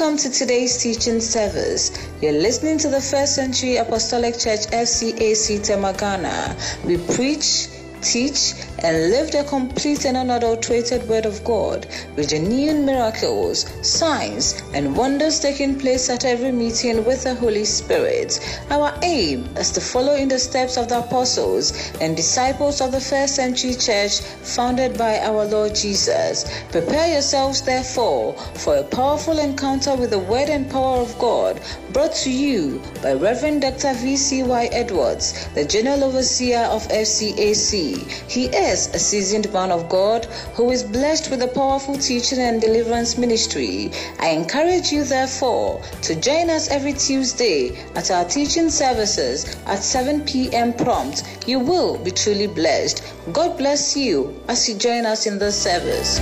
Welcome to today's teaching service. You're listening to the First Century Apostolic Church FCAC Temagana. We preach, teach, and live the complete and unadulterated Word of God with genuine miracles, signs, and wonders taking place at every meeting with the Holy Spirit. Our aim is to follow in the steps of the apostles and disciples of the first century church founded by our Lord Jesus. Prepare yourselves, therefore, for a powerful encounter with the Word and power of God brought to you by Reverend Dr. V.C.Y. Edwards, the General Overseer of FCAC. He is a seasoned man of God who is blessed with a powerful teaching and deliverance ministry. I encourage you, therefore, to join us every Tuesday at our teaching services at 7 p.m. prompt. You will be truly blessed. God bless you as you join us in this service.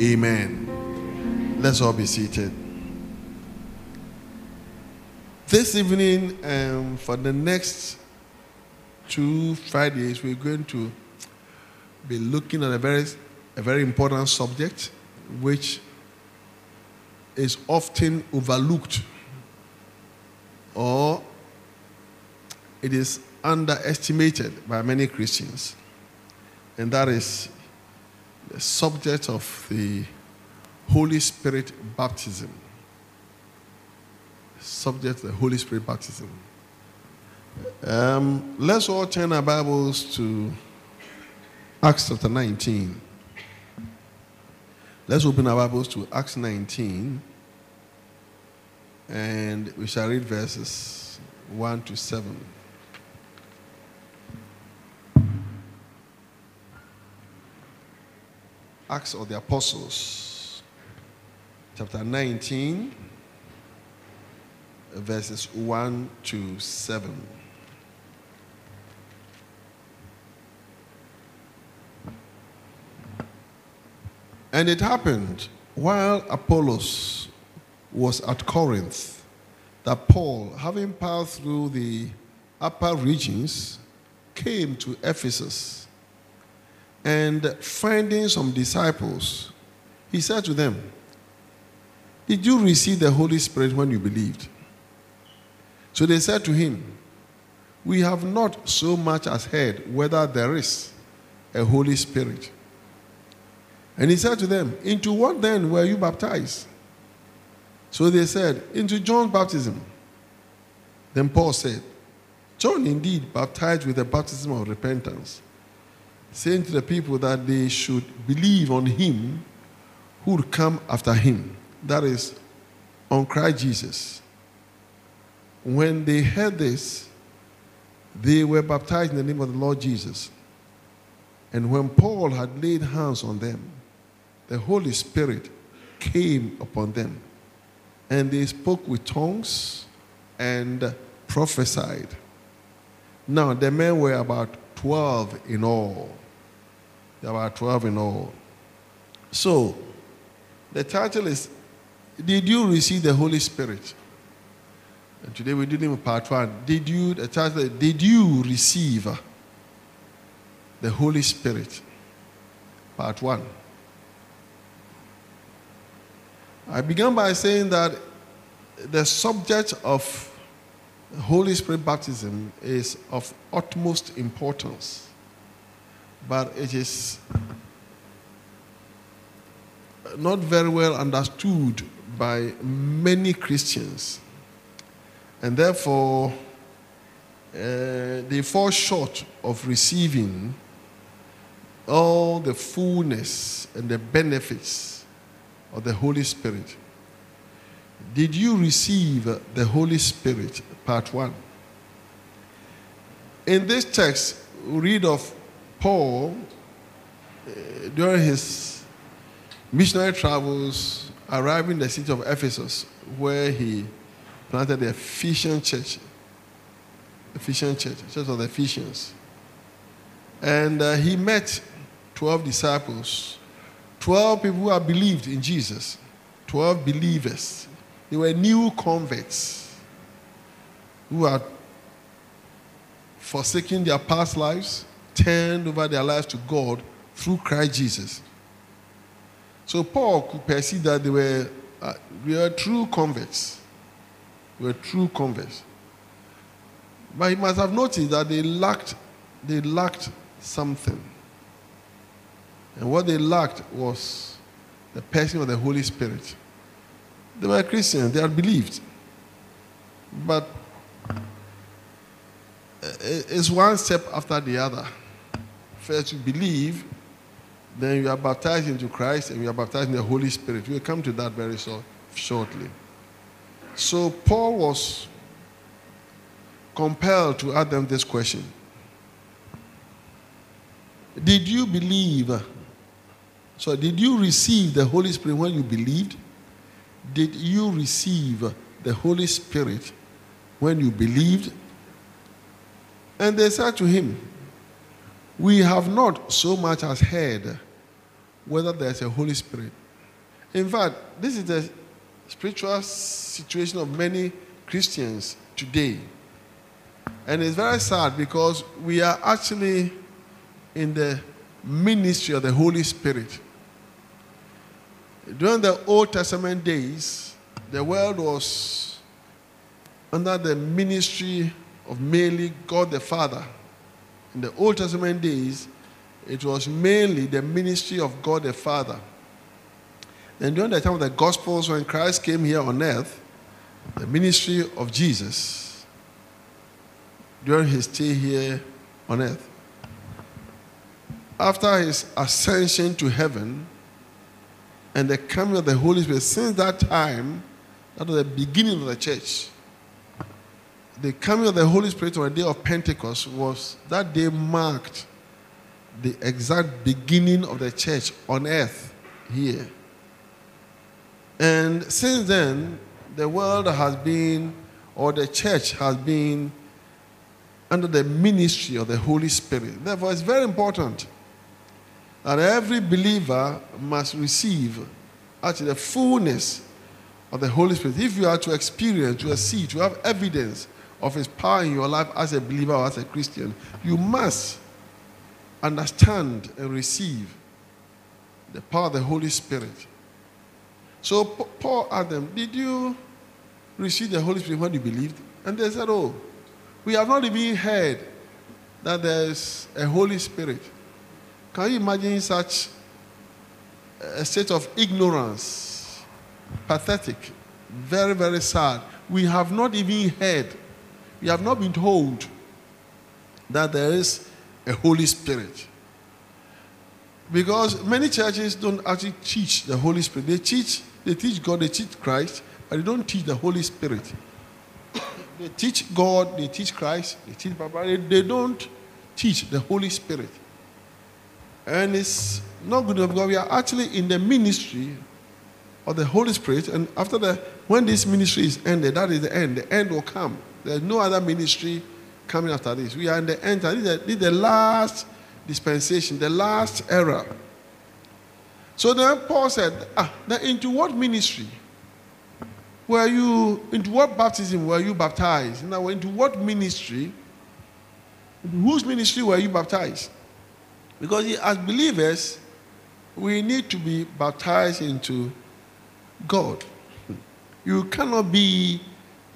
Amen. Let's all be seated. This evening, um, for the next two Fridays, we're going to be looking at a very, a very important subject, which is often overlooked or it is underestimated by many Christians, and that is the subject of the Holy Spirit baptism. Subject the Holy Spirit baptism. Um, let's all turn our Bibles to Acts chapter 19. Let's open our Bibles to Acts 19 and we shall read verses 1 to 7. Acts of the Apostles, chapter 19, verses 1 to 7. And it happened while Apollos was at Corinth that Paul, having passed through the upper regions, came to Ephesus. And finding some disciples, he said to them, Did you receive the Holy Spirit when you believed? So they said to him, We have not so much as heard whether there is a Holy Spirit. And he said to them, Into what then were you baptized? So they said, Into John's baptism. Then Paul said, John indeed baptized with the baptism of repentance, saying to the people that they should believe on him who would come after him, that is, on Christ Jesus. When they heard this, they were baptized in the name of the Lord Jesus. And when Paul had laid hands on them, the Holy Spirit came upon them and they spoke with tongues and prophesied. Now, the men were about 12 in all. There were 12 in all. So, the title is Did you receive the Holy Spirit? And today we're doing part one. Did you, the title, Did you receive uh, the Holy Spirit? Part one. I began by saying that the subject of Holy Spirit baptism is of utmost importance, but it is not very well understood by many Christians, and therefore uh, they fall short of receiving all the fullness and the benefits of the Holy Spirit. Did you receive the Holy Spirit? Part 1. In this text, we read of Paul uh, during his missionary travels arriving in the city of Ephesus, where he planted the Ephesian church. Ephesian church, church of the Ephesians. And uh, he met 12 disciples 12 people who had believed in Jesus, 12 believers. They were new converts who had forsaken their past lives turned over their lives to God through Christ Jesus. So Paul could perceive that they were, uh, true converts. Were true converts. But he must have noticed that they lacked, they lacked something. And what they lacked was the person of the Holy Spirit. They were Christians, they had believed. But uh, it's one step after the other. First, you believe, then you are baptized into Christ, and you are baptized in the Holy Spirit. We'll come to that very shortly. So, Paul was compelled to ask them this question Did you believe? So, did you receive the Holy Spirit when you believed? Did you receive the Holy Spirit when you believed? And they said to him, We have not so much as heard whether there's a Holy Spirit. In fact, this is the spiritual situation of many Christians today. And it's very sad because we are actually in the ministry of the Holy Spirit. During the Old Testament days, the world was under the ministry of mainly God the Father. In the Old Testament days, it was mainly the ministry of God the Father. And during the time of the Gospels, when Christ came here on earth, the ministry of Jesus during his stay here on earth. After his ascension to heaven and the coming of the Holy Spirit, since that time, that was the beginning of the church. The coming of the Holy Spirit on the day of Pentecost was that day marked the exact beginning of the church on earth here. And since then, the world has been, or the church has been, under the ministry of the Holy Spirit. Therefore, it's very important that every believer must receive actually the fullness of the Holy Spirit. If you are to experience, to see, to have evidence of His power in your life as a believer or as a Christian, you must understand and receive the power of the Holy Spirit. So Paul asked them, Did you receive the Holy Spirit when you believed? And they said, Oh, we have not even heard that there's a Holy Spirit. Can you imagine such a state of ignorance? Pathetic. Very, very sad. We have not even heard, we have not been told that there is a Holy Spirit. Because many churches don't actually teach the Holy Spirit. They teach, they teach God, they teach Christ, but they don't teach the Holy Spirit. they teach God, they teach Christ, they teach Baba, they, they don't teach the Holy Spirit. And it's not good enough because we are actually in the ministry of the Holy Spirit. And after the, when this ministry is ended, that is the end. The end will come. There's no other ministry coming after this. We are in the end. This is the, this is the last dispensation, the last era. So then Paul said, ah, then into what ministry were you, into what baptism were you baptized? Now, into what ministry, whose ministry were you baptized? Because as believers, we need to be baptized into God. You cannot be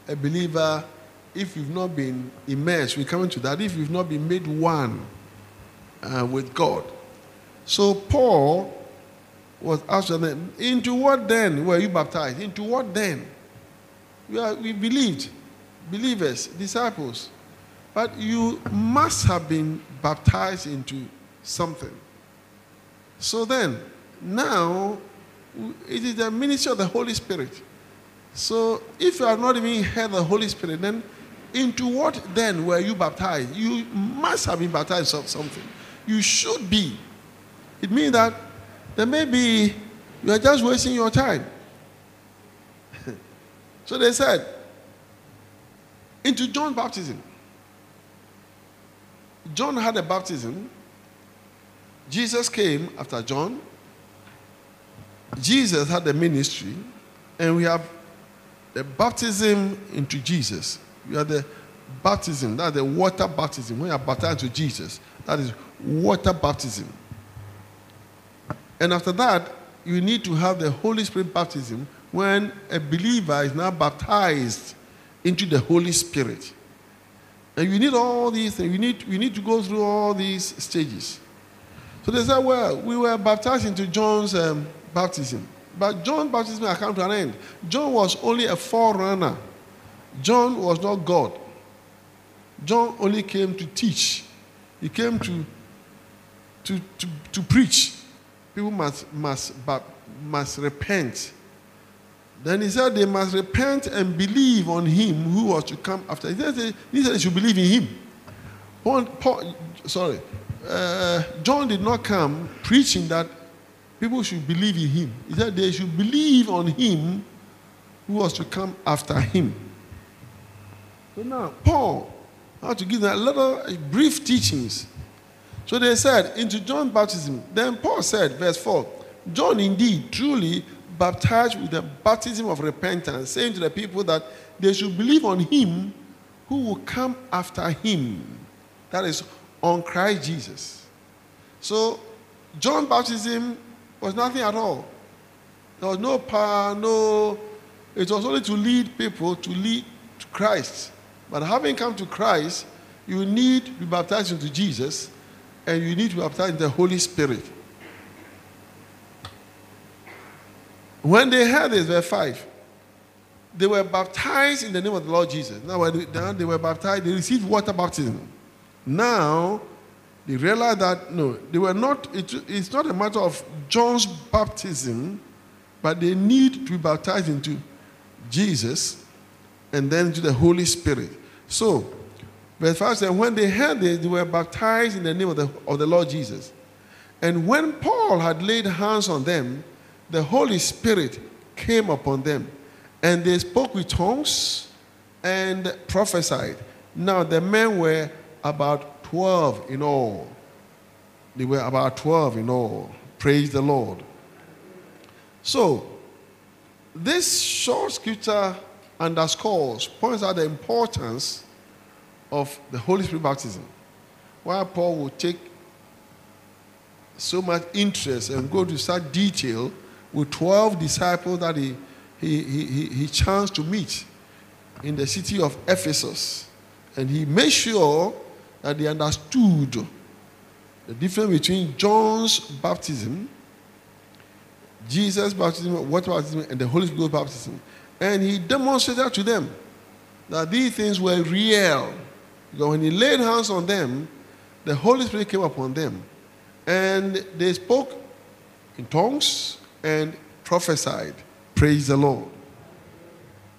a believer if you've not been immersed. We come into that. If you've not been made one uh, with God. So Paul was asked them, into what then were you baptized? Into what then? We, are, we believed, believers, disciples. But you must have been baptized into something. So then, now, it is the ministry of the Holy Spirit. So if you have not even heard the Holy Spirit, then into what then were you baptized? You must have been baptized of something. You should be. It means that there may be you are just wasting your time. so they said, into John's baptism. John had a baptism. Jesus came after John. Jesus had a ministry, and we have the baptism into Jesus. We have the baptism, that's the water baptism, when you are baptized Jesus. That is water baptism. And after that, you need to have the Holy Spirit baptism when a believer is now baptized into the Holy Spirit. And you need all these things. You need, you need to go through all these stages. So they said, well, we were baptized into John's um, baptism. But John's baptism had come to an end. John was only a forerunner. John was not God. John only came to teach. He came to, to, to, to preach. People must, must, must repent. Then he said they must repent and believe on him who was to come after. He said, he they should believe in him. Paul, Paul sorry, uh, John did not come preaching that people should believe in him. He said they should believe on him who was to come after him. So now, Paul had to give a little brief teachings. So they said, into John's baptism. Then Paul said, verse 4 John indeed truly baptized with the baptism of repentance, saying to the people that they should believe on him who will come after him. That is, on Christ Jesus. So, John's baptism was nothing at all. There was no power, no. It was only to lead people to lead to Christ. But having come to Christ, you need to be baptized into Jesus and you need to be baptized in the Holy Spirit. When they heard this, verse 5, they were baptized in the name of the Lord Jesus. Now, when they were baptized, they received water baptism. Now, they realized that no, they were not, it, it's not a matter of John's baptism, but they need to be baptized into Jesus and then to the Holy Spirit. So, verse 5 says, when they heard this, they were baptized in the name of the, of the Lord Jesus. And when Paul had laid hands on them, the Holy Spirit came upon them, and they spoke with tongues and prophesied. Now, the men were about 12 in all. They were about 12 in all. Praise the Lord. So, this short scripture underscores, points out the importance of the Holy Spirit baptism. Why Paul will take so much interest and go to such detail with 12 disciples that he, he, he, he chanced to meet in the city of Ephesus. And he made sure that they understood the difference between John's baptism, Jesus' baptism, water baptism, and the Holy Spirit baptism. And he demonstrated to them that these things were real. Because when he laid hands on them, the Holy Spirit came upon them. And they spoke in tongues and prophesied. Praise the Lord.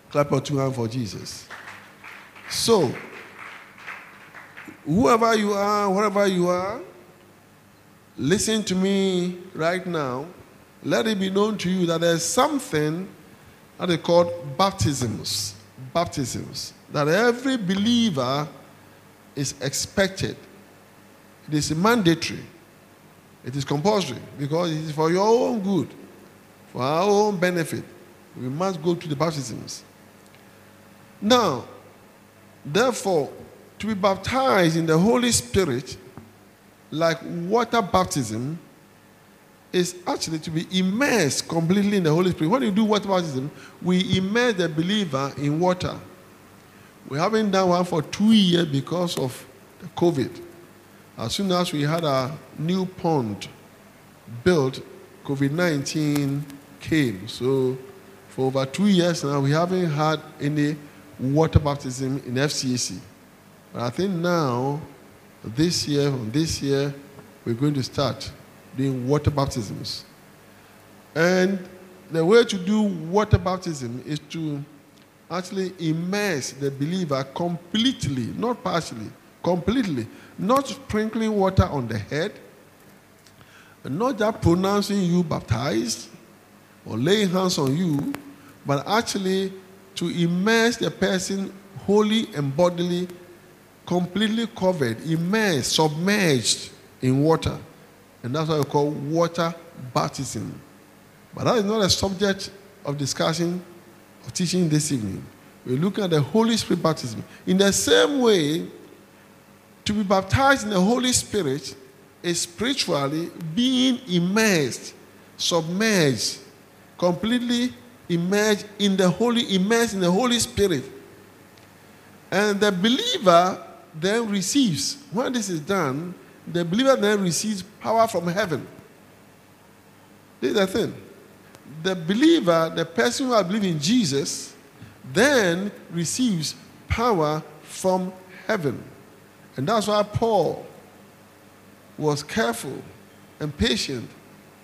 Clap your two hands for Jesus. So, whoever you are, wherever you are, listen to me right now. Let it be known to you that there's something that they call baptisms. Baptisms. That every believer is expected. It is mandatory. It is compulsory because it is for your own good, for our own benefit. We must go to the baptisms. Now, therefore, to be baptized in the Holy Spirit, like water baptism, is actually to be immersed completely in the Holy Spirit. When you do water baptism, we immerse the believer in water. We haven't done one for two years because of the COVID. As soon as we had a new pond built, COVID 19 came. So for over two years now, we haven't had any water baptism in FCAC. But I think now, this year, this year, we're going to start doing water baptisms. And the way to do water baptism is to actually immerse the believer completely, not partially, completely. Not sprinkling water on the head, not just pronouncing you baptized or laying hands on you, but actually to immerse the person wholly and bodily completely covered, immersed, submerged in water. And that's what we call water baptism. But that is not a subject of discussion teaching this evening. We're looking at the Holy Spirit baptism. In the same way, To be baptized in the Holy Spirit is spiritually being immersed, submerged, completely immersed in the Holy, immersed in the Holy Spirit. And the believer then receives, when this is done, the believer then receives power from heaven. This is the thing. The believer, the person who has believed in Jesus, then receives power from heaven. And that's why Paul was careful and patient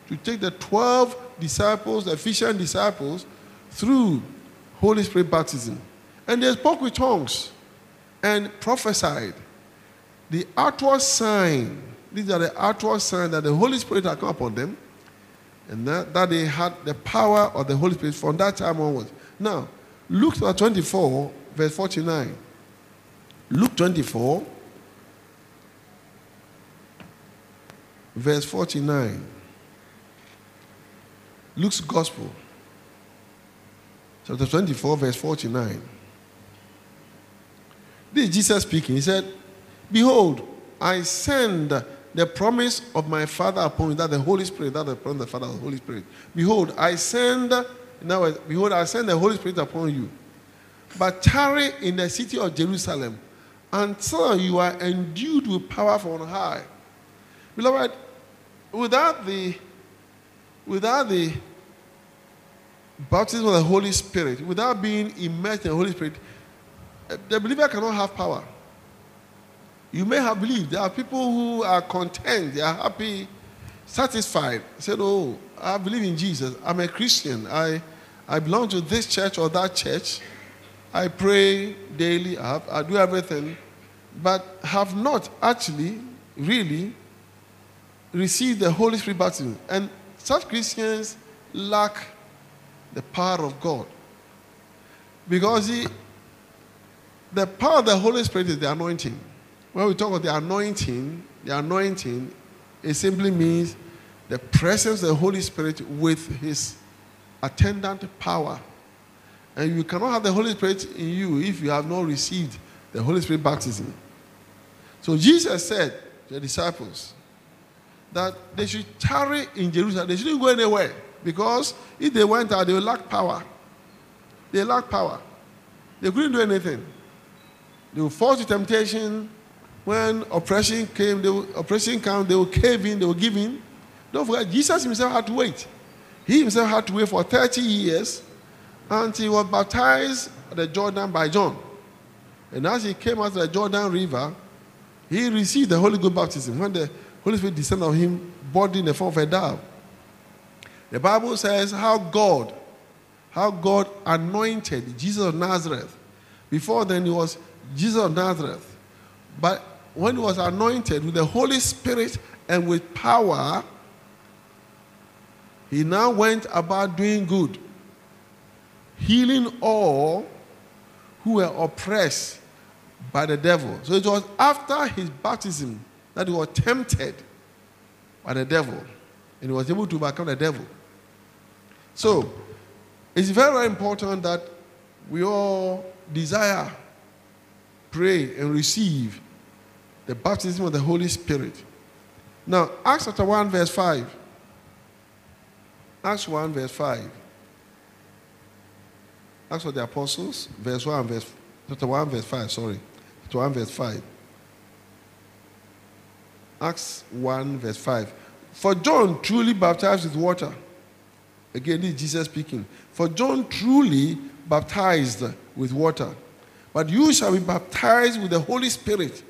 to take the 12 disciples, the Ephesian disciples, through Holy Spirit baptism. And they spoke with tongues and prophesied. The outward sign, these are the outward signs that the Holy Spirit had come upon them, and that, that they had the power of the Holy Spirit from that time onwards. Now, Luke 24, verse 49. Luke 24, verse 49. Luke's Gospel, chapter 24, verse 49. This is Jesus speaking. He said, Behold, I send the promise of my Father upon you, that the Holy Spirit, that the promise of the Father, of the Holy Spirit. Behold, I send, words, behold, I send the Holy Spirit upon you. But tarry in the city of Jerusalem until you are endued with power from on high. Beloved, without the without the baptism of the Holy Spirit, without being immersed in the Holy Spirit, the believer cannot have power. You may have believed. There are people who are content, they are happy, satisfied. Said, Oh, I believe in Jesus. I'm a Christian. I, I belong to this church or that church. I pray daily. I, have, I do everything. But have not actually, really, received the Holy Spirit baptism. And such Christians lack the power of God. Because he, the power of the Holy Spirit is the anointing. When we talk about the anointing, the anointing, it simply means the presence of the Holy Spirit with his attendant power. And you cannot have the Holy Spirit in you if you have not received the Holy Spirit baptism. So Jesus said to the disciples that they should tarry in Jerusalem. They shouldn't go anywhere because if they went out, they would lack power. They lack power. They couldn't do anything. They would fall to temptation. When oppression came, they would, oppression came, they would cave in, they would give in. Don't forget, Jesus himself had to wait. He himself had to wait for 30 years until he was baptized at the Jordan by John. And as he came out of the Jordan River, he received the Holy Ghost baptism when the Holy Spirit descended on him, body in the form of a dove. The Bible says how God, how God anointed Jesus of Nazareth. Before then, he was Jesus of Nazareth. But when he was anointed with the Holy Spirit and with power, he now went about doing good, healing all who were oppressed by the devil. So it was after his baptism that he was tempted by the devil and he was able to overcome the devil. So it's very, very important that we all desire, pray, and receive the baptism of the Holy Spirit. Now, Acts chapter 1, verse 5. Acts 1, verse 5. Acts of the Apostles, verse 1, verse, chapter 1, verse 5, sorry. Chapter 1, verse 5. Acts 1, verse 5. For John truly baptized with water. Again, this is Jesus speaking. For John truly baptized with water. But you shall be baptized with the Holy Spirit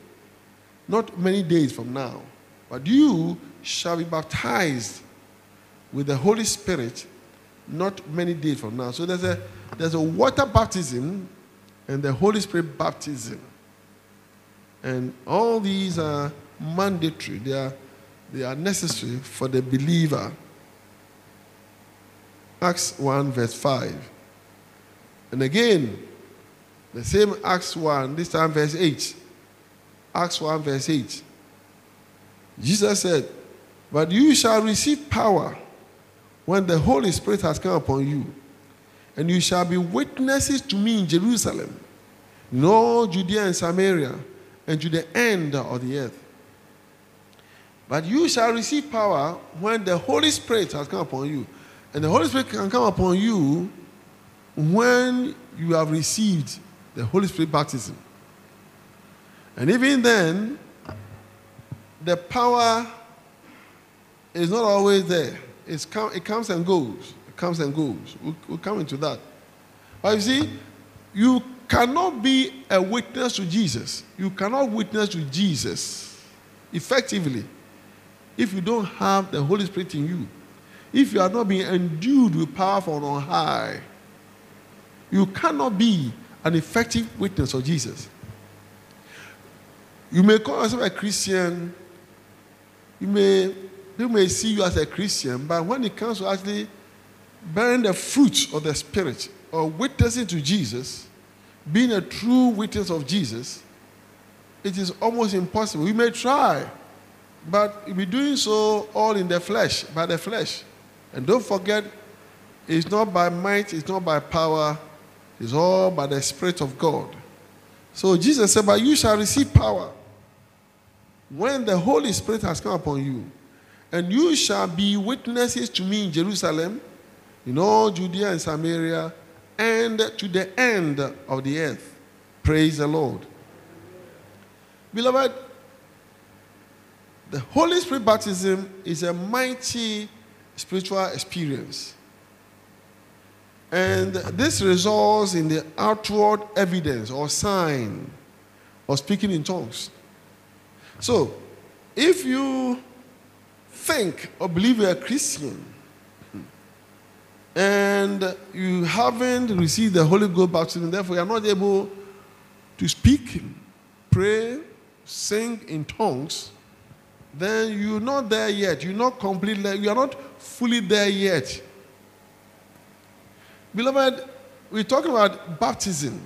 not many days from now. But you shall be baptized with the Holy Spirit not many days from now. So there's a, there's a water baptism and the Holy Spirit baptism. And all these are mandatory, they are, they are necessary for the believer. Acts 1, verse 5. And again, the same Acts 1, this time verse 8. Acts 1, verse 8. Jesus said, But you shall receive power when the Holy Spirit has come upon you, and you shall be witnesses to me in Jerusalem, in all Judea and Samaria, and to the end of the earth. But you shall receive power when the Holy Spirit has come upon you. And the Holy Spirit can come upon you when you have received the Holy Spirit baptism. And even then, the power is not always there. It's come, it comes and goes. It comes and goes. We'll, we'll come into that. But you see, you cannot be a witness to Jesus. You cannot witness to Jesus effectively if you don't have the Holy Spirit in you. If you are not being endued with power from on high, you cannot be an effective witness of Jesus. You may call yourself a Christian, you may people may see you as a Christian, but when it comes to actually bearing the fruit of the Spirit or witnessing to Jesus, being a true witness of Jesus, it is almost impossible. You may try, but be doing so all in the flesh, by the flesh. And don't forget, it's not by might, it's not by power, it's all by the Spirit of God. So Jesus said, But you shall receive power when the Holy Spirit has come upon you. And you shall be witnesses to me in Jerusalem, in all Judea and Samaria, and to the end of the earth. Praise the Lord. Beloved, the Holy Spirit baptism is a mighty spiritual experience. And this results in the outward evidence or sign of speaking in tongues. So, if you think or believe you're a Christian and you haven't received the Holy Ghost baptism, therefore you're not able to speak, pray, sing in tongues, then you're not there yet. You're not completely, you are not fully there yet. Beloved, we're talking about baptism.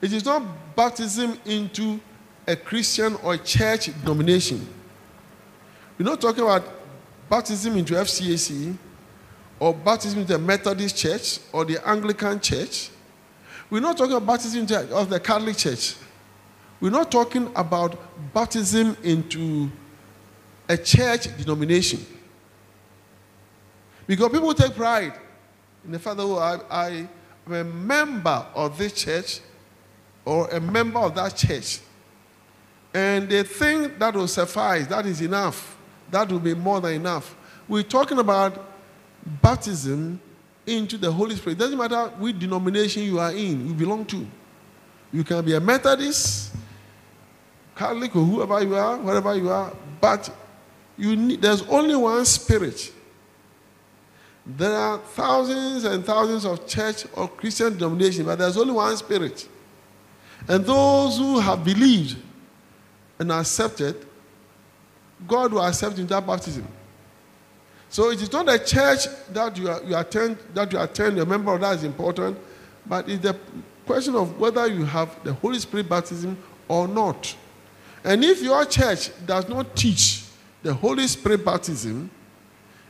It is not baptism into a Christian or a church denomination. We're not talking about baptism into FCAC or baptism into a Methodist church or the Anglican church. We're not talking about baptism of the Catholic church. We're not talking about baptism into a church denomination. Because people take pride in the fact that oh, I, I am a member of this church or a member of that church. And they think that will suffice, that is enough, that will be more than enough. We're talking about baptism into the Holy Spirit. It doesn't matter which denomination you are in, you belong to. You can be a Methodist, Catholic, or whoever you are, wherever you are, but you need, there's only one spirit. There are thousands and thousands of church or Christian denominations, but there's only one spirit. And those who have believed and accepted, God will accept you in that baptism. So it is not a church that you, are, you attend, that you attend, a member of that is important, but it's the question of whether you have the Holy Spirit baptism or not. And if your church does not teach the Holy Spirit baptism,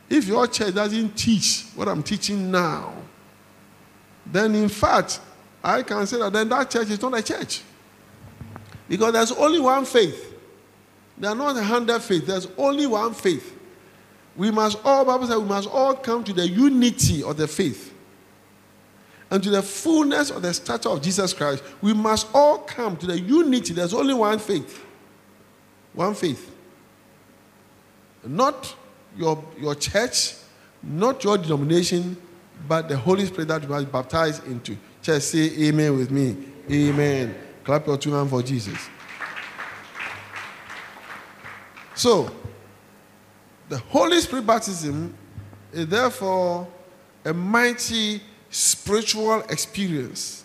if your church doesn't teach what I'm teaching now, then in fact, I can say that then that church is not a church. Because there's only one faith. There are not a hundred faiths. There's only one faith. We must all, Bible says, we must all come to the unity of the faith and to the fullness of the stature of Jesus Christ. We must all come to the unity. There's only one faith. One faith. Not your, your church, not your denomination, but the Holy Spirit that you are baptized into. Just say amen with me. Amen. Clap your two hands for Jesus. So, the Holy Spirit baptism is therefore a mighty spiritual experience,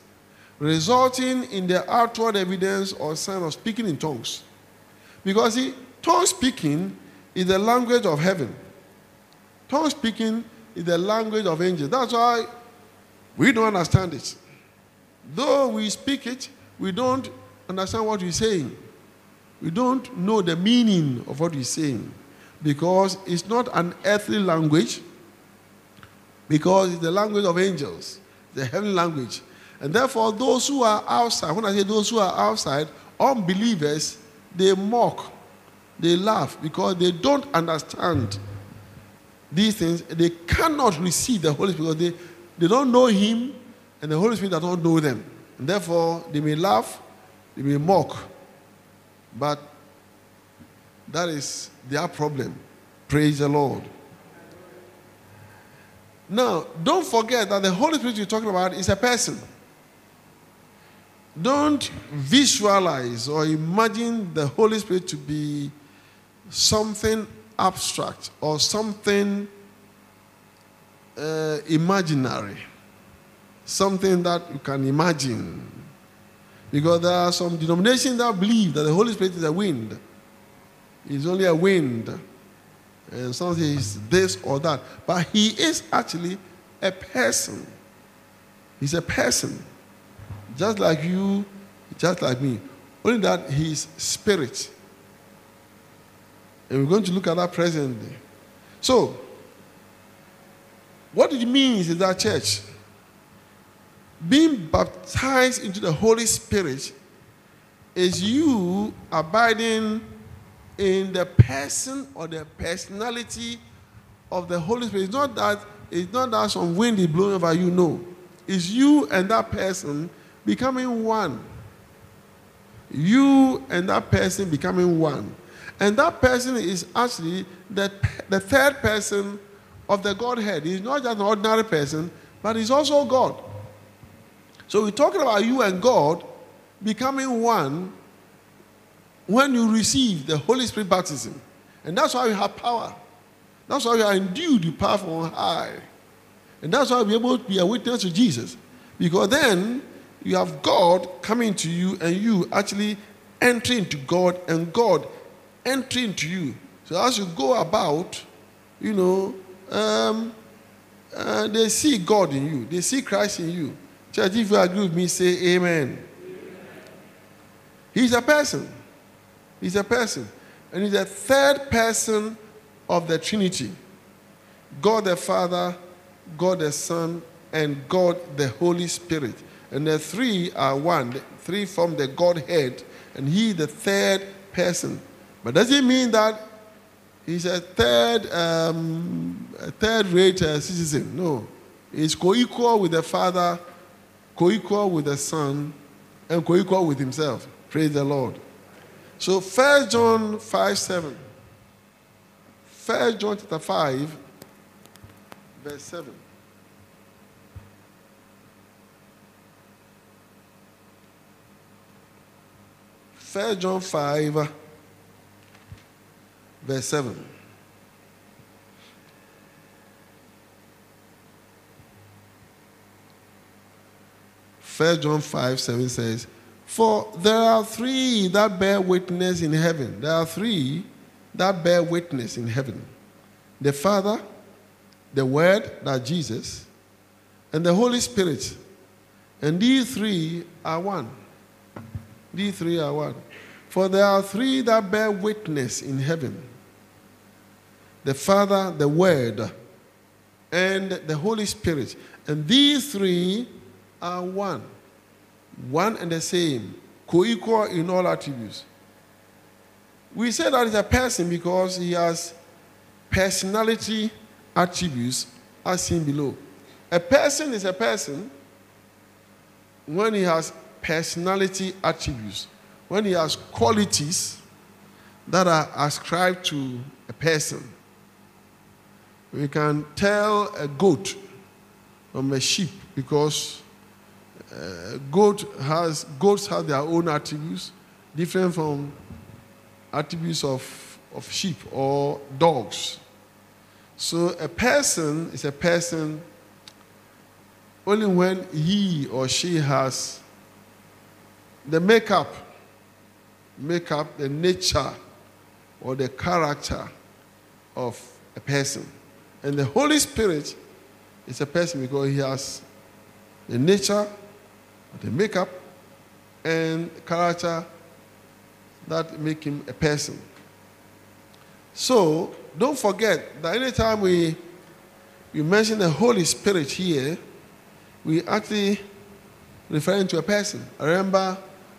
resulting in the outward evidence or sign of speaking in tongues. Because see, tongue speaking is the language of heaven. Tongue speaking is the language of angels. That's why we don't understand it. Though we speak it, we don't understand what we're saying. We don't know the meaning of what we're saying because it's not an earthly language, because it's the language of angels, the heavenly language. And therefore, those who are outside, when I say those who are outside, unbelievers, they mock, they laugh because they don't understand these things. They cannot receive the Holy Spirit because they, they don't know Him and the Holy Spirit does not know them. And therefore, they may laugh, they may mock, but that is their problem. Praise the Lord. Now, don't forget that the Holy Spirit you're talking about is a person. Don't visualize or imagine the Holy Spirit to be something abstract or something uh, imaginary, something that you can imagine. Because there are some denominations that believe that the Holy Spirit is a wind. It's only a wind. And some say he's this or that. But he is actually a person. He's a person. Just like you, just like me. Only that he's spirit. And we're going to look at that presently. So, what it means is that church, being baptized into the Holy Spirit is you abiding in the person or the personality of the Holy Spirit. It's not that it's not that some wind is blowing over you, no. It's you and that person becoming one. You and that person becoming one. And that person is actually the, the third person of the Godhead. He's not just an ordinary person, but he's also God. So we're talking about you and God becoming one when you receive the Holy Spirit baptism. And that's why you have power. That's why you are endued with power from high. And that's why we're able to be a witness to Jesus. Because then you have God coming to you and you actually entering into God and God entering into you. So as you go about, you know, um, uh, they see God in you, they see Christ in you. Church, if you agree with me, say amen. amen. He's a person. He's a person. And he's a third person of the Trinity God the Father, God the Son, and God the Holy Spirit. And the three are one. The three form the Godhead, and he the third person. But does it mean that he's a third, um, a third-rate uh, citizen? No, he's co-equal with the Father, co-equal with the Son, and co-equal with himself. Praise the Lord. So 1 John 5 7. 1 John chapter 5, verse 7. First John 5, verse 7. First John 5, 7 says, for there are three that bear witness in heaven. There are three that bear witness in heaven the Father, the Word, that Jesus, and the Holy Spirit. And these three are one. These three are one. For there are three that bear witness in heaven the Father, the Word, and the Holy Spirit. And these three are one one and the same, co equal in all attributes. We say that he's a person because he has personality attributes as seen below. A person is a person when he has personality attributes, when he has qualities that are ascribed to a person. We can tell a goat from a sheep because uh, goat has goats have their own attributes, different from attributes of, of sheep or dogs. So a person is a person only when he or she has the makeup, makeup, the nature or the character of a person. And the Holy Spirit is a person because he has the nature, the makeup and character that make him a person. So don't forget that anytime we we mention the Holy Spirit here, we actually referring to a person. I remember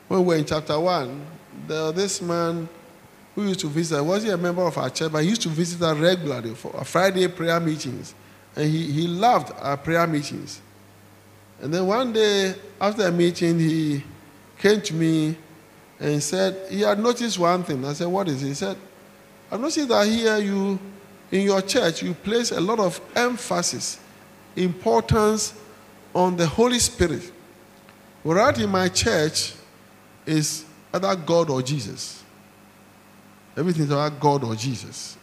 when we were in chapter one, there this man who used to visit. Was he a member of our church? But he used to visit us regularly for our Friday prayer meetings. And he, he loved our prayer meetings. And then one day after a meeting, he came to me and said he had noticed one thing. I said, What is it? He said, I noticed that here you, in your church, you place a lot of emphasis, importance on the Holy Spirit. Whereas in my church is either God or Jesus. Everything is about God or Jesus.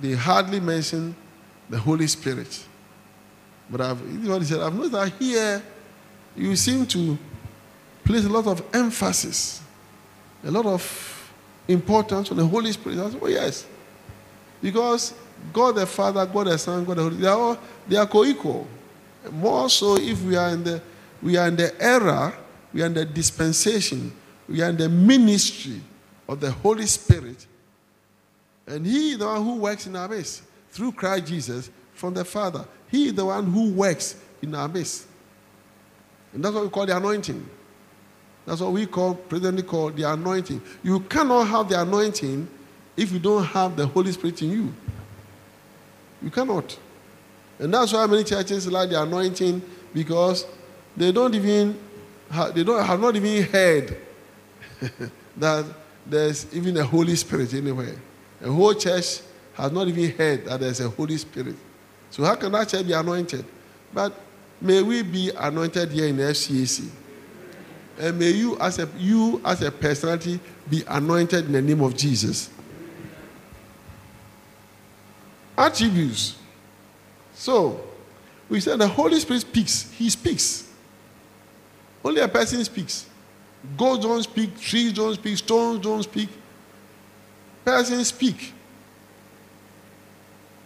They hardly mention the Holy Spirit. But I've, he said. I've noticed that here you seem to place a lot of emphasis, a lot of importance on the Holy Spirit. I said, oh, yes. Because God the Father, God the Son, God the Holy they are, all, they are co-equal. More so if we are in the we are in the era, we are in the dispensation, we are in the ministry of the Holy Spirit. And He the one who works in our midst through Christ Jesus from the Father. He is the one who works in our midst. And that's what we call the anointing. That's what we call, presently call the anointing. You cannot have the anointing if you don't have the Holy Spirit in you. You cannot. And that's why many churches like the anointing because they don't even they don't have not even heard that there's even a Holy Spirit anywhere. A whole church has not even heard that there's a Holy Spirit. So how can that church be anointed? But may we be anointed here in FCAC. And may you as a you as a personality be anointed in the name of Jesus. Attributes. So we said the Holy Spirit speaks. He speaks. Only a person speaks. Gods don't speak, trees don't speak, stones don't speak. Persons speak.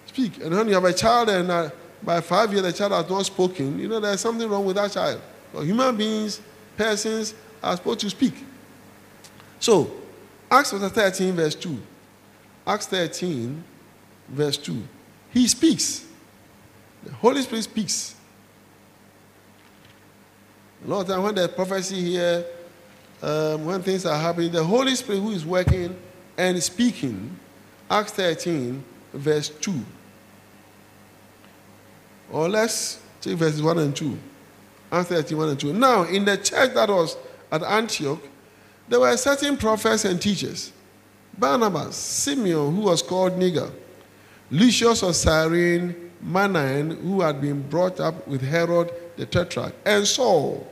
Speak. And when you have a child and uh, by five years the child has not spoken, you know there's something wrong with that child. But human beings, persons are supposed to speak. So, Acts chapter 13, verse 2. Acts 13, verse 2. He speaks. The Holy Spirit speaks. A lot of times when there's prophecy here, um, when things are happening, the Holy Spirit who is working and speaking, Acts 13, verse 2. Or let's take verses 1 and 2. Acts 13, 1 and 2. Now, in the church that was at Antioch, there were certain prophets and teachers. Barnabas, Simeon, who was called Niger, Lucius of Cyrene, Manaen, who had been brought up with Herod the Tetrarch, and Saul.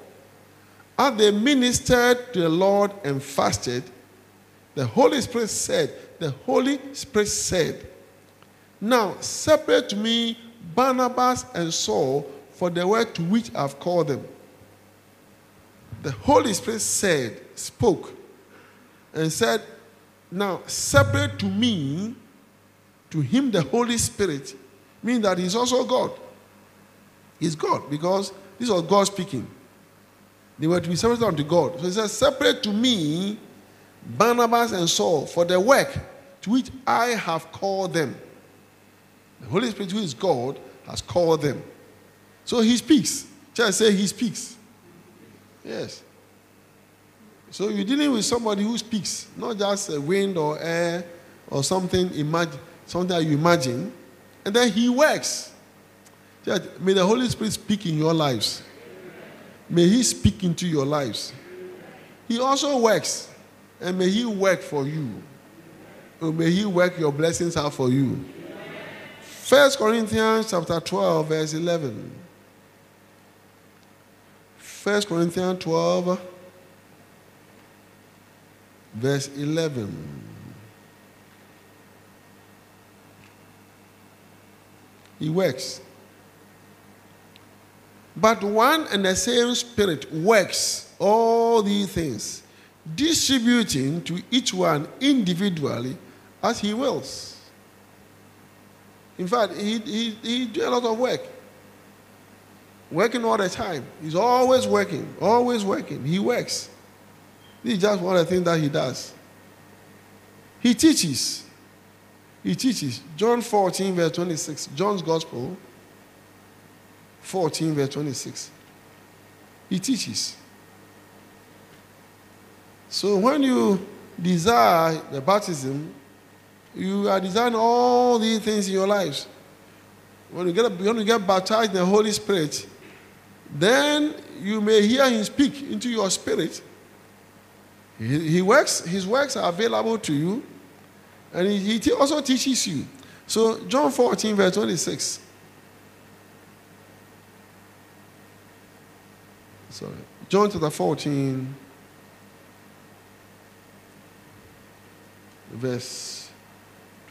As they ministered to the Lord and fasted, the Holy Spirit said, The Holy Spirit said, Now separate me Barnabas and Saul for the work to which I've called them. The Holy Spirit said, spoke, and said, Now separate to me, to him the Holy Spirit, means that he's also God. He's God because this was God speaking. They were to be separated unto God. So he says, Separate to me Barnabas and Saul for the work to which I have called them. The Holy Spirit, who is God, has called them. So he speaks. Just say he speaks. Yes. So you're dealing with somebody who speaks, not just a wind or air or something, imagine, something that you imagine. And then he works. Just, may the Holy Spirit speak in your lives. May He speak into your lives. He also works, and may He work for you. Or may He work your blessings out for you. First Corinthians chapter 12, verse 11. 1 Corinthians 12, verse 11. He works. But one and the same Spirit works all these things, distributing to each one individually as he wills. In fact, he, he, he does a lot of work. Working all the time. He's always working, always working. He works. This is just one of the things that he does. He teaches. He teaches. John 14, verse 26, John's Gospel. 14, verse 26. He teaches. So when you desire the baptism, you are desiring all these things in your lives. When you get, when you get baptized in the Holy Spirit, then you may hear him speak into your spirit. He, he works, his works are available to you, and he, he also teaches you. So, John 14, verse 26. Sorry. John chapter 14, verse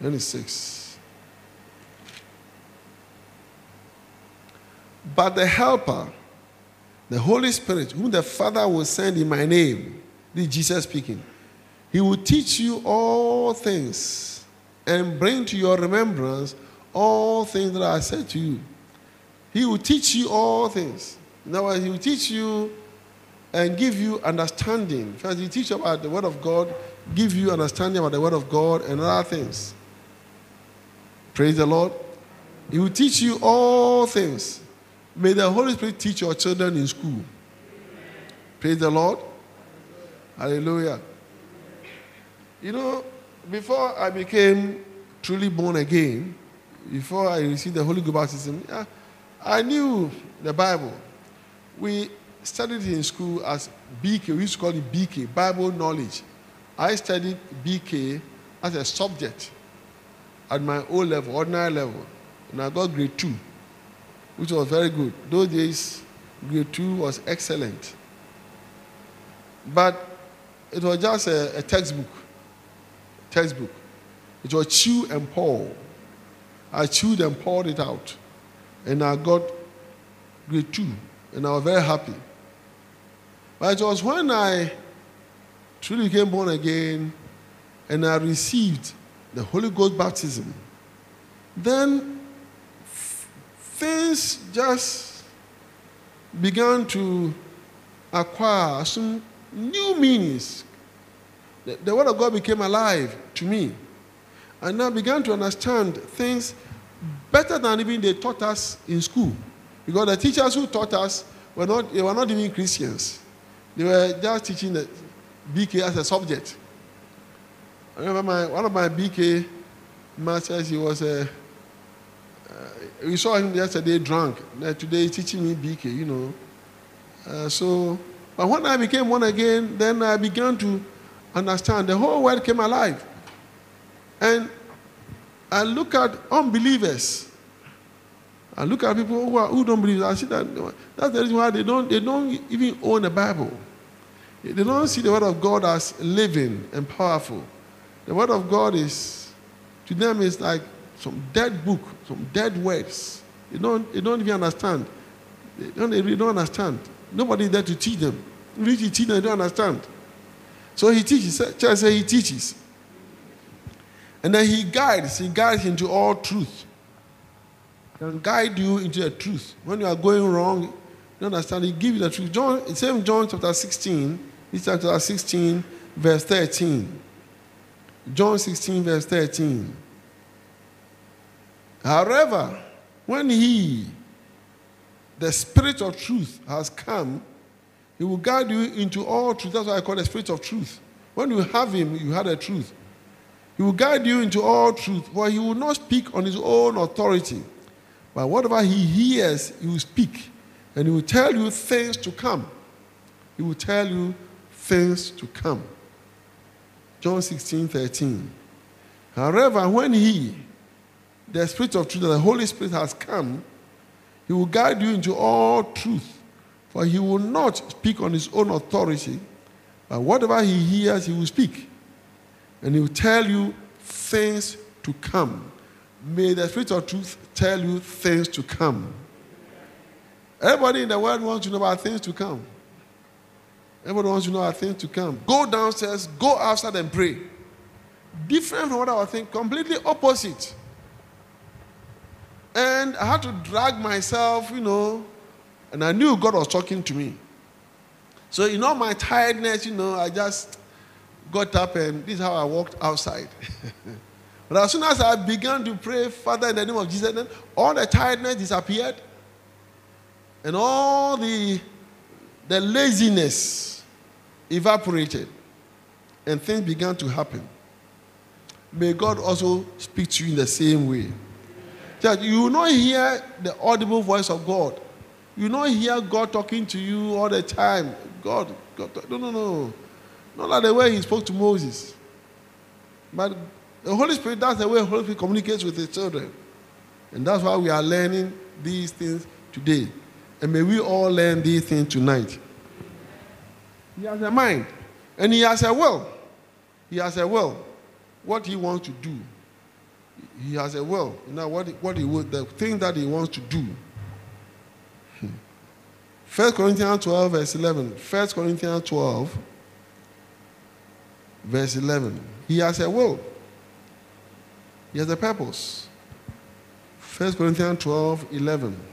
26. But the Helper, the Holy Spirit, whom the Father will send in my name, this Jesus speaking, he will teach you all things and bring to your remembrance all things that I said to you. He will teach you all things. In other words, he will teach you and give you understanding. First, he teach about the Word of God, give you understanding about the Word of God and other things. Praise the Lord. He will teach you all things. May the Holy Spirit teach your children in school. Praise the Lord. Hallelujah. You know, before I became truly born again, before I received the Holy Ghost baptism, I knew the Bible. We studied in school as BK. We used to call it BK, Bible knowledge. I studied BK as a subject at my O level, ordinary level, and I got grade two, which was very good. Those days, grade two was excellent. But it was just a, a textbook. Textbook. It was chew and pour. I chewed and poured it out. And I got grade two. And I was very happy. But it was when I truly became born again and I received the Holy Ghost baptism, then things just began to acquire some new meanings. The, the Word of God became alive to me. And I began to understand things better than even they taught us in school. Because the teachers who taught us were not, they were not even Christians. They were just teaching the BK as a subject. I remember my, one of my BK masters, he was a, uh, we saw him yesterday drunk. Today he's teaching me BK, you know. Uh, so, but when I became one again, then I began to understand. The whole world came alive. And I look at unbelievers. I look at people who, are, who don't believe. I see that that's the reason why they don't, they don't even own a Bible. They don't see the Word of God as living and powerful. The Word of God is, to them, is like some dead book, some dead words. They don't, they don't even understand. They don't, they really don't understand. Nobody there to teach them. Really teach them, they don't understand. So he teaches. Church say he teaches. And then he guides. He guides into all truth. He guide you into the truth. When you are going wrong, you understand, he gives you the truth. John, same John chapter 16, this chapter 16, verse 13. John 16, verse 13. However, when he, the Spirit of truth, has come, he will guide you into all truth. That's why I call the Spirit of truth. When you have him, you have the truth. He will guide you into all truth, for he will not speak on his own authority. But whatever he hears, he will speak, and he will tell you things to come. He will tell you things to come. John 16, 13. However, when he, the Spirit of truth, the Holy Spirit has come, he will guide you into all truth. For he will not speak on his own authority, but whatever he hears, he will speak. And he will tell you things to come. May the Spirit of truth tell you things to come. Everybody in the world wants to know about things to come. Everybody wants to know about things to come. Go downstairs, go outside and pray. Different from what I was thinking, completely opposite. And I had to drag myself, you know, and I knew God was talking to me. So, in all my tiredness, you know, I just got up and this is how I walked outside. but as soon as I began to pray, Father, in the name of Jesus, then all the tiredness disappeared. And all the, the laziness evaporated. and things began to happen. May God also speak to you in the same way. That you will not hear the audible voice of God. You will not hear God talking to you all the time. God, God, no, no, no. Not like the way He spoke to Moses. But the Holy Spirit, that's the way the Holy Spirit communicates with His children. And that's why we are learning these things today. And may we all learn these things tonight. He has a mind, and He has a will. He has a will. What He wants to do. He has a will. You know what, what he would, the thing that He wants to do. Hmm. 1 Corinthians 12, verse 11. 1 Corinthians 12, verse 11. He has a will, he has a purpose. 1 Corinthians 12, 11.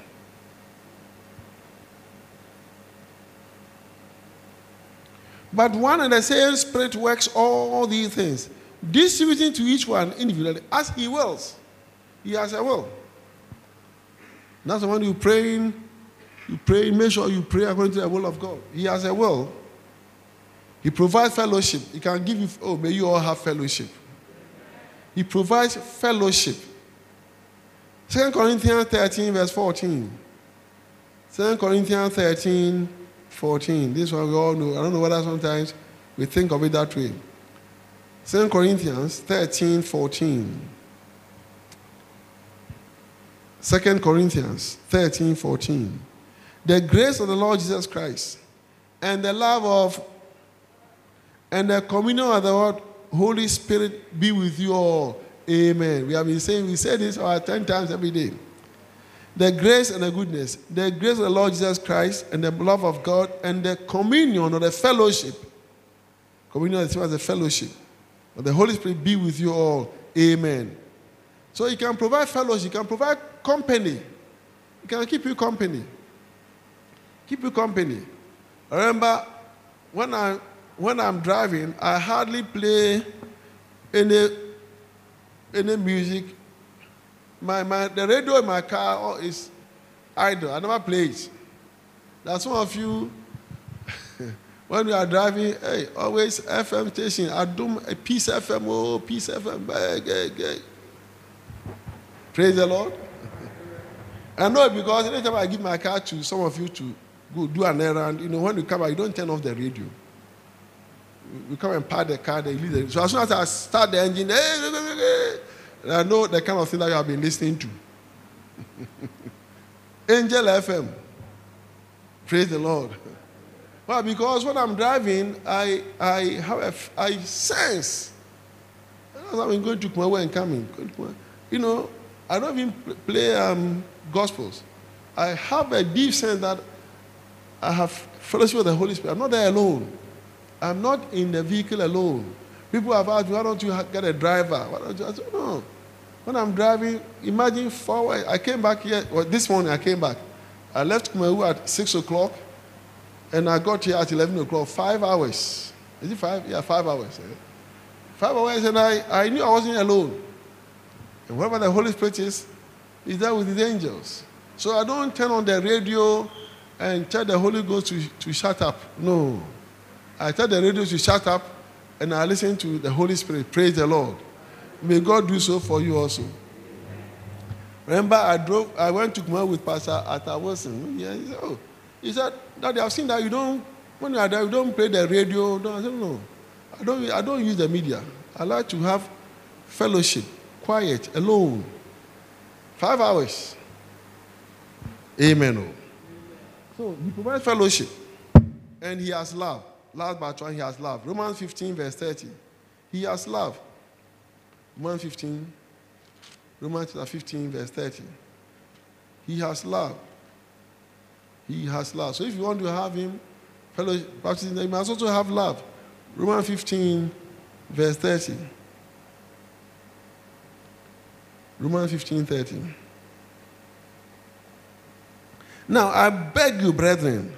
But one and the same Spirit works all these things, distributing to each one individually as He wills. He has a will. That's the one you praying, you pray, make sure you pray according to the will of God. He has a will. He provides fellowship. He can give you, oh, may you all have fellowship. He provides fellowship. 2 Corinthians 13, verse 14. 2 Corinthians 13, 14. This one we all know. I don't know whether sometimes we think of it that way. 2 Corinthians 13, 14. 2 Corinthians 13, 14. The grace of the Lord Jesus Christ and the love of and the communion of the Holy Spirit be with you all. Amen. We have been saying, we say this about 10 times every day. The grace and the goodness, the grace of the Lord Jesus Christ and the love of God and the communion or the fellowship. Communion is the fellowship. But the Holy Spirit be with you all. Amen. So he can provide fellowship, he can provide company. He can keep you company. Keep you company. Remember when I when I'm driving, I hardly play any any music. My, my the radio in my car oh, is idle. I never play it. That's one of you when you are driving, hey, always FM station. I do a peace FM, oh peace FM, Praise the Lord. I know because anytime I give my car to some of you to go do an errand, you know, when you come out, you don't turn off the radio we come and park the car, they leave the, So as soon as I start the engine, hey, I know the kind of thing that you have been listening to. Angel FM. Praise the Lord. Well, because when I'm driving, I I have a, I sense. I'm going to Kumawu and coming, you know, I don't even play um, gospels. I have a deep sense that I have fellowship with the Holy Spirit. I'm not there alone. I'm not in the vehicle alone. People have asked, me, why don't you get a driver? Why don't you? I said, no. When I'm driving, imagine forward. I came back here, well, this morning I came back. I left Kumawu at 6 o'clock, and I got here at 11 o'clock, five hours. Is it five? Yeah, five hours. Eh? Five hours, and I, I knew I wasn't alone. And wherever the Holy Spirit is, He's there with His angels. So I don't turn on the radio and tell the Holy Ghost to, to shut up. No. I tell the radio to shut up and I listen to the Holy Spirit. Praise the Lord. May God do so for you also. Remember, I drove, I went to Kumawu with Pastor Atta Wilson. Yeah, he said, oh, he said, Daddy, I've seen that you don't, when you are there, you don't play the radio. No, I said, no. I don't, I don't use the media. I like to have fellowship, quiet, alone. Five hours. Amen. Oh. So he provides fellowship and he has love. Last but one, he has love. Romans 15, verse 30. He has love. Romans 15, Romans 15, verse 30. He has love. He has love. So if you want to have him, fellow baptism, you must also have love. Romans 15, verse 30. Romans 15, 30. Now I beg you, brethren,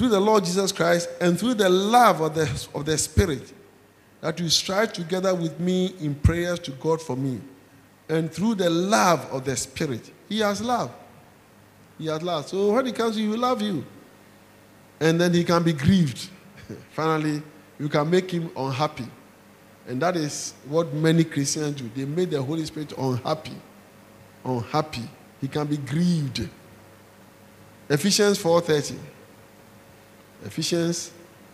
through the Lord Jesus Christ and through the love of the, of the Spirit, that you strive together with me in prayers to God for me. And through the love of the Spirit, He has love. He has love. So when He comes, He will love you. And then He can be grieved. Finally, you can make him unhappy. And that is what many Christians do. They make the Holy Spirit unhappy. Unhappy. He can be grieved. Ephesians 4:30. Ephesians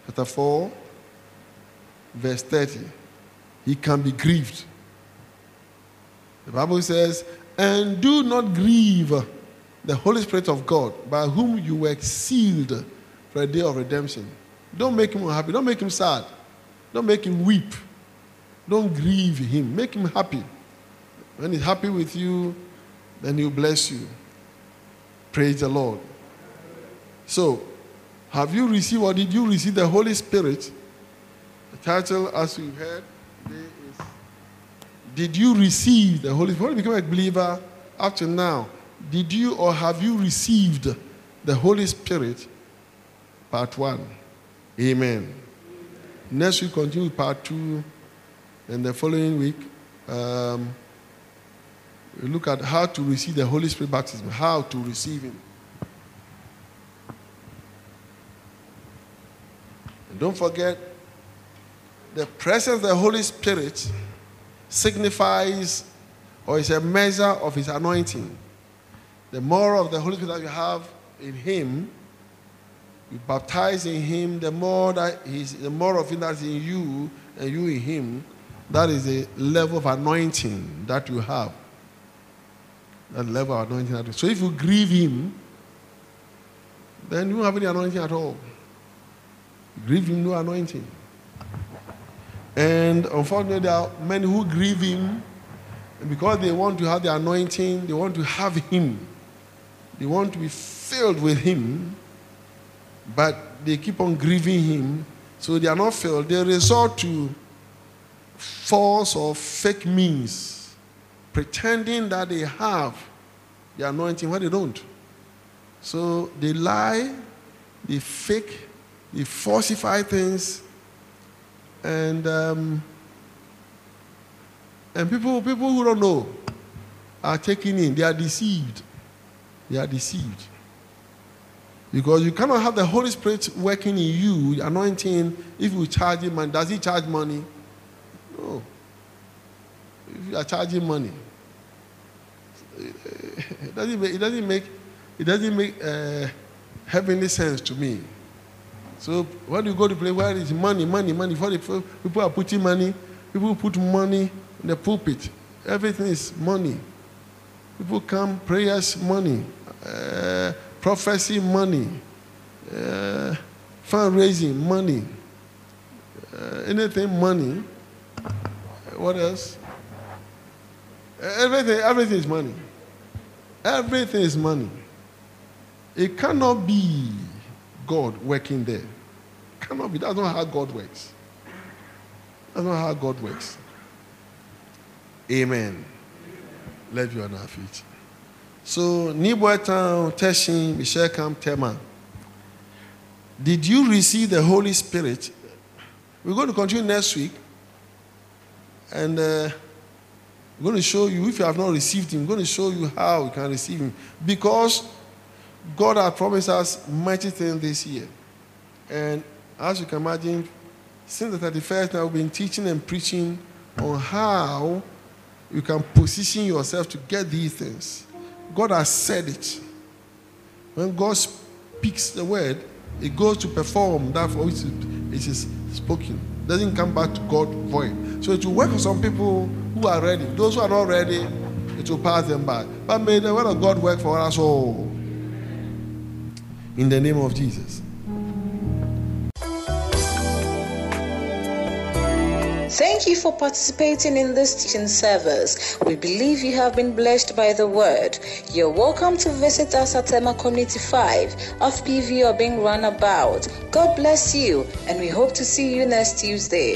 chapter 4, verse 30. He can be grieved. The Bible says, and do not grieve the Holy Spirit of God, by whom you were sealed for a day of redemption. Don't make him unhappy. Don't make him sad. Don't make him weep. Don't grieve him. Make him happy. When he's happy with you, then he'll bless you. Praise the Lord. So, have you received or did you receive the Holy Spirit? The title, as you heard today, is Did you receive the Holy Spirit? When you become a believer up to now, did you or have you received the Holy Spirit? Part one. Amen. Next week, continue with part two. And the following week, um, we look at how to receive the Holy Spirit baptism, how to receive Him. Don't forget, the presence of the Holy Spirit signifies or is a measure of His anointing. The more of the Holy Spirit that you have in Him, you baptize in Him, the more that He's, the more of Him that's in you and you in Him, that is a level of anointing that you have. That level of anointing. That you, so if you grieve Him, then you don't have any anointing at all. Grieve Him, no anointing. And unfortunately, there are many who grieve Him because they want to have the anointing, they want to have Him, they want to be filled with Him, but they keep on grieving Him, so they are not filled. They resort to false or fake means, pretending that they have the anointing when they don't. So they lie, they fake, they falsify things, and um, and people people who don't know are taking in. They are deceived. They are deceived. Because you cannot have the Holy Spirit working in you, anointing, if you charge him money. Does he charge money? No. If you are charging money, it doesn't make, it doesn't make, it doesn't make uh, heavenly sense to me. So when you go to play where is money, money, money, for the people are putting money, people put money in the pulpit. Everything is money. People come, prayers, money, uh, prophecy, money, uh, fundraising, money, uh, anything, money. What else? Everything, everything is money. Everything is money. It cannot be God working there. Cannot be. That's not how God works. That's not how God works. Amen. Let you on our feet. So, Nibwe Town, Teshin, Michel Camp, Tema. Did you receive the Holy Spirit? We're going to continue next week. And uh, I'm going to show you, if you have not received Him, I'm going to show you how you can receive Him. Because God has promised us mighty things this year. And as you can imagine, since the 31st, now we've been teaching and preaching on how you can position yourself to get these things. God has said it. When God speaks the word, it goes to perform that for which it is spoken. It doesn't come back to God void. So it will work for some people who are ready. Those who are not ready, it will pass them by. But may the word of God work for us all. In the name of Jesus. Thank you for participating in this teaching service. We believe you have been blessed by the word. You're welcome to visit us at Tema Community 5 of PV or being run about. God bless you, and we hope to see you next Tuesday.